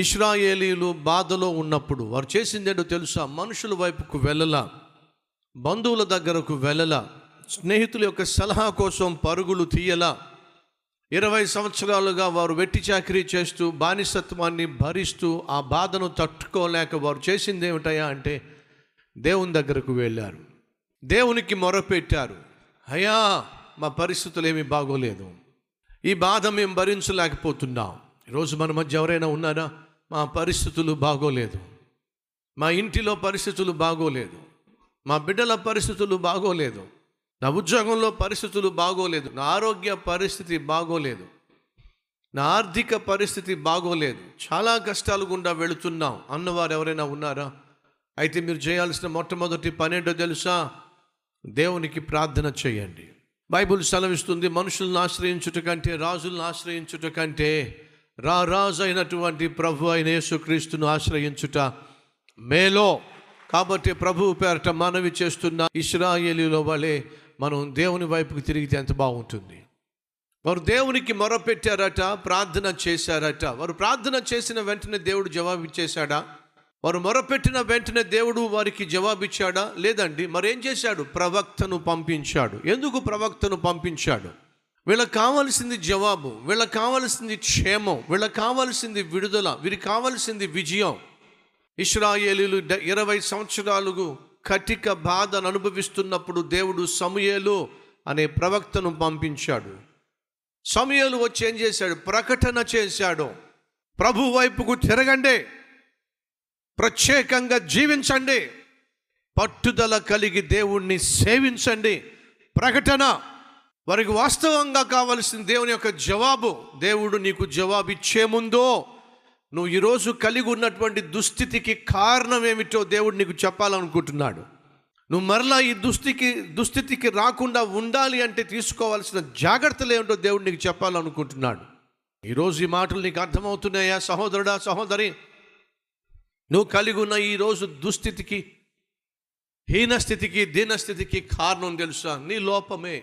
ఇస్రాయేలీలు బాధలో ఉన్నప్పుడు వారు చేసిందేంటో తెలుసా? మనుషుల వైపుకు వెళ్ళలా బంధువుల దగ్గరకు వెళ్ళలా స్నేహితుల యొక్క సలహా కోసం పరుగులు తీయలా. ఇరవై సంవత్సరాలుగా వారు వెట్టి చాకరీ చేస్తూ బానిసత్వాన్ని భరిస్తూ ఆ బాధను తట్టుకోలేక వారు చేసింది ఏమిటయా అంటే దేవుని దగ్గరకు వెళ్ళారు. దేవునికి మొరపెట్టారు. అయ్యా మా పరిస్థితులు ఏమీ బాగోలేదు. ఈ బాధ మేము భరించలేకపోతున్నాం. ఈరోజు మన మధ్య ఎవరైనా ఉన్నారా? మా పరిస్థితులు బాగోలేదు. మా ఇంటిలో పరిస్థితులు బాగోలేదు. మా బిడ్డల పరిస్థితులు బాగోలేదు. నా ఉద్యోగంలో పరిస్థితులు బాగోలేదు. నా ఆరోగ్య పరిస్థితి బాగోలేదు. నా ఆర్థిక పరిస్థితి బాగోలేదు. చాలా కష్టాలు గుండా వెళుతున్నాం. అన్నవారు ఎవరైనా ఉన్నారా? అయితే మీరు చేయాల్సిన మొట్టమొదటి పనేంటో తెలుసా? దేవునికి ప్రార్థన చేయండి. బైబుల్ సెలవిస్తుంది మనుషులను ఆశ్రయించుట కంటే రాజులను ఆశ్రయించుట కంటే రా రాజు అయినటువంటి ప్రభు అయిన యేసుక్రీస్తును ఆశ్రయించుట మేలో. కాబట్టి ప్రభువు పేరట మనవి చేస్తున్న ఇస్రాయేలీలో వలె మనం దేవుని వైపుకి తిరిగితే ఎంత బాగుంటుంది. వారు దేవునికి మొరపెట్టారట ప్రార్థన చేశారట. వారు ప్రార్థన చేసిన వెంటనే దేవుడు జవాబు ఇచ్చేశాడా వారు మొరపెట్టిన వెంటనే దేవుడు వారికి జవాబిచ్చాడా? లేదండి. మరేం చేశాడు? ప్రవక్తను పంపించాడు. ఎందుకు ప్రవక్తను పంపించాడు? వీళ్ళకి కావాల్సింది జవాబు వీళ్ళకి కావాల్సింది క్షేమం వీళ్ళకి కావాల్సింది విడుదల వీరికి కావాల్సింది విజయం. ఇస్రాయేలీలు ఇరవై సంవత్సరాలు కటిక బాధను అనుభవిస్తున్నప్పుడు దేవుడు సమయలు అనే ప్రవక్తను పంపించాడు. సమయలు వచ్చి ఏం చేశాడు? ప్రకటన చేశాడు. ప్రభు వైపుకు తిరగండి. ప్రత్యేకంగా జీవించండి. పట్టుదల కలిగి దేవుణ్ణి సేవించండి. ప్రకటన వారికి వాస్తవంగా కావలసిన దేవుని యొక్క జవాబు దేవుడు నీకు జవాబు ఇచ్చే ముందో నువ్వు ఈరోజు కలిగి ఉన్నటువంటి దుస్థితికి కారణం ఏమిటో దేవుడు నీకు చెప్పాలనుకుంటున్నాడు. నువ్వు మరలా ఈ దుస్థితికి దుస్థితికి రాకుండా ఉండాలి అంటే తీసుకోవాల్సిన జాగ్రత్తలు ఏమిటో దేవుడు నీకు చెప్పాలనుకుంటున్నాడు. ఈరోజు ఈ మాటలు నీకు అర్థమవుతున్నాయా సహోదరుడా సహోదరి? నువ్వు కలిగి ఉన్న ఈరోజు దుస్థితికి హీనస్థితికి దీనస్థితికి కారణం తెలుసా? నీ లోపమే.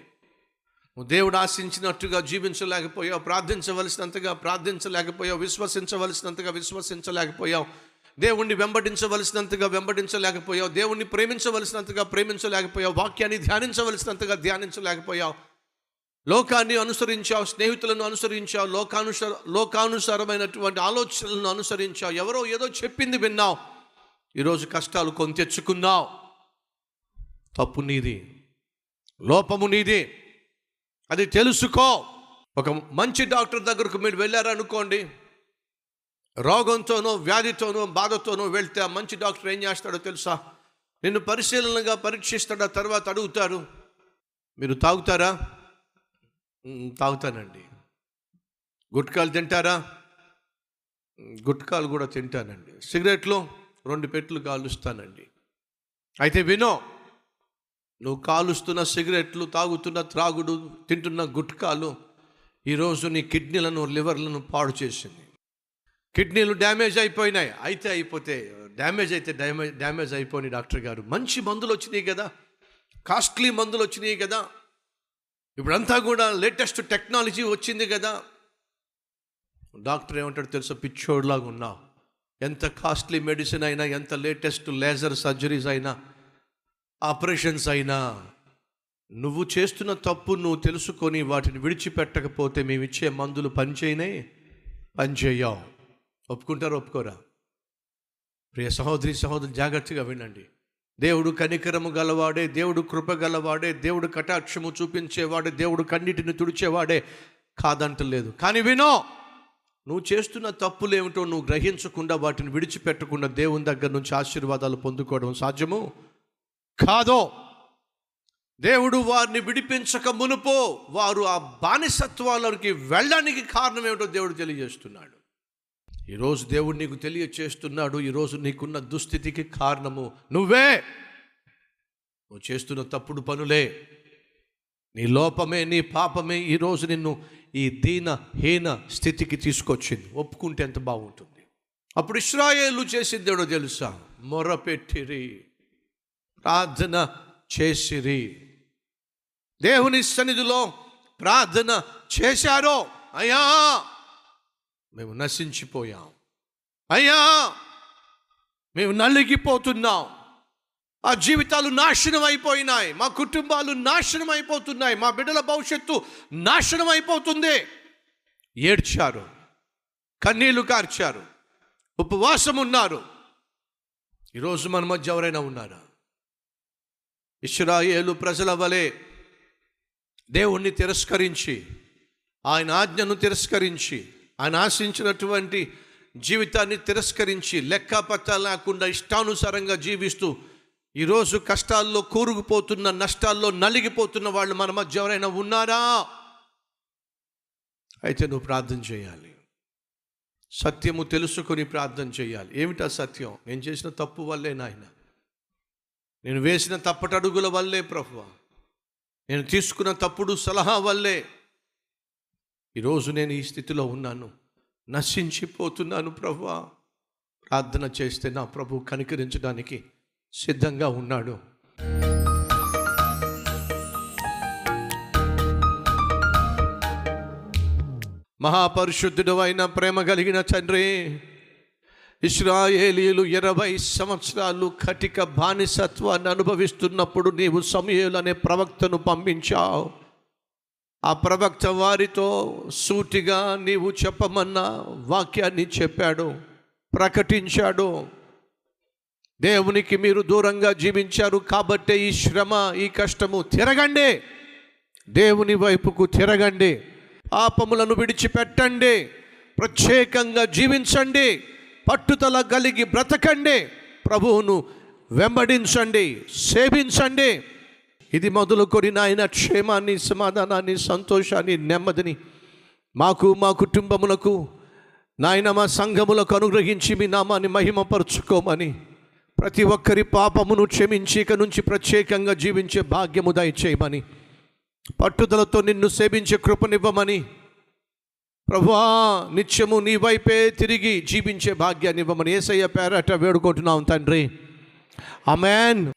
దేవుడు ఆశించినట్టుగా జీవించలేకపోయావు ప్రార్థించవలసినంతగా ప్రార్థించలేకపోయావు విశ్వసించవలసినంతగా విశ్వసించలేకపోయావు దేవుణ్ణి వెంబడించవలసినంతగా వెంబడించలేకపోయావు దేవుణ్ణి ప్రేమించవలసినంతగా ప్రేమించలేకపోయావు వాక్యాన్ని ధ్యానించవలసినంతగా ధ్యానించలేకపోయావు. లోకాన్ని అనుసరించావు స్నేహితులను అనుసరించావు లోకానుస లోకానుసారమైనటువంటి ఆలోచనలను అనుసరించావు ఎవరో ఏదో చెప్పింది విన్నావు ఈరోజు కష్టాలు కొని తెచ్చుకున్నావు. తప్పు నీది లోపము నీది. అది తెలుసుకో. ఒక మంచి డాక్టర్ దగ్గరకు మీరు వెళ్ళారనుకోండి రోగంతోనో వ్యాధితోనో బాధతోనో వెళ్తే ఆ మంచి డాక్టర్ ఏం చేస్తాడో తెలుసా? నిన్ను పరిశీలనగా పరీక్షిస్తాడు ఆ తర్వాత అడుగుతారు. మీరు తాగుతారా? తాగుతానండి. గుట్కాలు తింటారా? గుట్కాలు కూడా తింటానండి. సిగరెట్లు రెండు పెట్లు కాలుస్తానండి. అయితే వినో నువ్వు కాలుస్తున్న సిగరెట్లు తాగుతున్న త్రాగుడు తింటున్న గుట్కాలు ఈరోజు నీ కిడ్నీలను లివర్లను పాడు చేసింది. కిడ్నీలు డ్యామేజ్ అయిపోయినాయి. అయితే అయిపోతే డ్యామేజ్ అయితే డ్యామేజ్ డ్యామేజ్ అయిపోయినాయి డాక్టర్ గారు మంచి మందులు వచ్చినాయి కదా. కాస్ట్లీ మందులు వచ్చినాయి కదా. ఇప్పుడంతా కూడా లేటెస్ట్ టెక్నాలజీ వచ్చింది కదా. డాక్టర్ ఏమంటాడు తెలుసా? పిచ్చోడ్లాగా ఉన్నావు. ఎంత కాస్ట్లీ మెడిసిన్ అయినా ఎంత లేటెస్ట్ లేజర్ సర్జరీస్ అయినా ఆపరేషన్స్ అయినా నువ్వు చేస్తున్న తప్పు నువ్వు తెలుసుకొని వాటిని విడిచిపెట్టకపోతే మేము ఇచ్చే మందులు పనిచేయనే పనిచేయం ఒప్పుకుంటారు ఒప్పుకోరా? ప్రియ సహోదరి సహోదరు జాగ్రత్తగా వినండి. దేవుడు కనికరము గలవాడే దేవుడు కృప గలవాడే దేవుడు కటాక్షము చూపించేవాడే దేవుడు కన్నిటిని తుడిచేవాడే కాదంటలేదు కానీ వినో నువ్వు చేస్తున్న తప్పులేమిటో నువ్వు గ్రహించకుండా వాటిని విడిచిపెట్టకుండా దేవుని దగ్గర నుంచి ఆశీర్వాదాలు పొందుకోవడం సాధ్యము? కాదో. దేవుడు వారిని విడిపించక మునుపో వారు ఆ బానిసత్వాలకి వెళ్ళడానికి కారణం ఏమిటో దేవుడు తెలియజేస్తున్నాడు. ఈరోజు దేవుడు నీకు తెలియచేస్తున్నాడు ఈరోజు నీకున్న దుస్థితికి కారణము నువ్వే. నువ్వు చేస్తున్న తప్పుడు పనులే. నీ లోపమే నీ పాపమే ఈరోజు నిన్ను ఈ దీన హీన స్థితికి తీసుకొచ్చింది. ఒప్పుకుంటే ఎంత బాగుంటుంది. అప్పుడు ఇస్రాయేలు చేసిందేడో తెలుసా? మొరపెట్టిరి. ప్రార్థన చేసిరి. దేవుని సన్నిధిలో ప్రార్థన చేశారో? అయ్యా! మేము నశించిపోయాం. అయ్యా! మేము నలిగిపోతున్నాం. ఆ జీవితాలు నాశనం అయిపోయినాయి. మా కుటుంబాలు నాశనం అయిపోతున్నాయి. మా బిడ్డల భవిష్యత్తు నాశనం అయిపోతుంది. ఏడ్చారు. కన్నీళ్ళు కార్చారు. ఉపవాసం ఉన్నారు ఈరోజు మన మధ్య ఎవరైనా ఉన్నారా? ఇస్రాయేలు ప్రజల వలె దేవుణ్ణి తిరస్కరించి ఆయన ఆజ్ఞను తిరస్కరించి ఆయన ఆశించినటువంటి జీవితాన్ని తిరస్కరించి లెక్కపత్త లేకుండా ఇష్టానుసారంగా జీవిస్తూ ఈరోజు కష్టాల్లో కూరుకుపోతున్న నష్టాల్లో నలిగిపోతున్న వాళ్ళు మన మధ్య ఎవరైనా ఉన్నారా? అయితే నువ్వు ప్రార్థన చేయాలి. సత్యము తెలుసుకొని ప్రార్థన చేయాలి. ఏమిటా సత్యం? నేను చేసిన తప్పు వల్లే నాయన. నేను వేసిన తప్పటడుగుల వల్లే ప్రభు నేను తీసుకున్న తప్పుడు సలహా వల్లే. ఈరోజు నేను ఈ స్థితిలో ఉన్నాను. నశించిపోతున్నాను ప్రభు ప్రార్థన చేస్తే నా ప్రభు కనికరించడానికి సిద్ధంగా ఉన్నాడు. మహాపరిశుద్ధుడు అయిన ప్రేమ కలిగిన తండ్రి ఇస్రాయేలీలు ఇరవై సంవత్సరాలు కటిక బానిసత్వాన్ని అనుభవిస్తున్నప్పుడు నీవు సమయలు అనే ప్రవక్తను పంపించావు. ఆ ప్రవక్త వారితో సూటిగా నీవు చెప్పమన్న వాక్యాన్ని చెప్పాడు ప్రకటించాడు. దేవునికి మీరు దూరంగా జీవించారు కాబట్టే ఈ శ్రమ ఈ కష్టము తిరగండి. దేవుని వైపుకు తిరగండి. పాపములను విడిచిపెట్టండి. ప్రత్యేకంగా జీవించండి. పట్టుదల కలిగి బ్రతకండి. ప్రభువును వెంబడించండి సేవించండి. ఇది మొదలుకొని నాయన క్షేమాన్ని సమాధానాన్ని సంతోషాన్ని నెమ్మదిని మాకు మా కుటుంబములకు నాయన మా సంఘములకు అనుగ్రహించి మీ నామాన్ని మహిమపరుచుకోమని ప్రతి ఒక్కరి పాపమును క్షమించి ఇక నుంచి ప్రత్యేకంగా జీవించే భాగ్యము దయచేయమని పట్టుదలతో నిన్ను సేవించే కృపనివ్వమని ప్రభువా నిత్యము నీ వైపే తిరిగి జీవించే భాగ్యాన్ని ఇవ్వమని ఏసయ్య పేరట వేడుకుంటున్నాం తండ్రి. అమెన్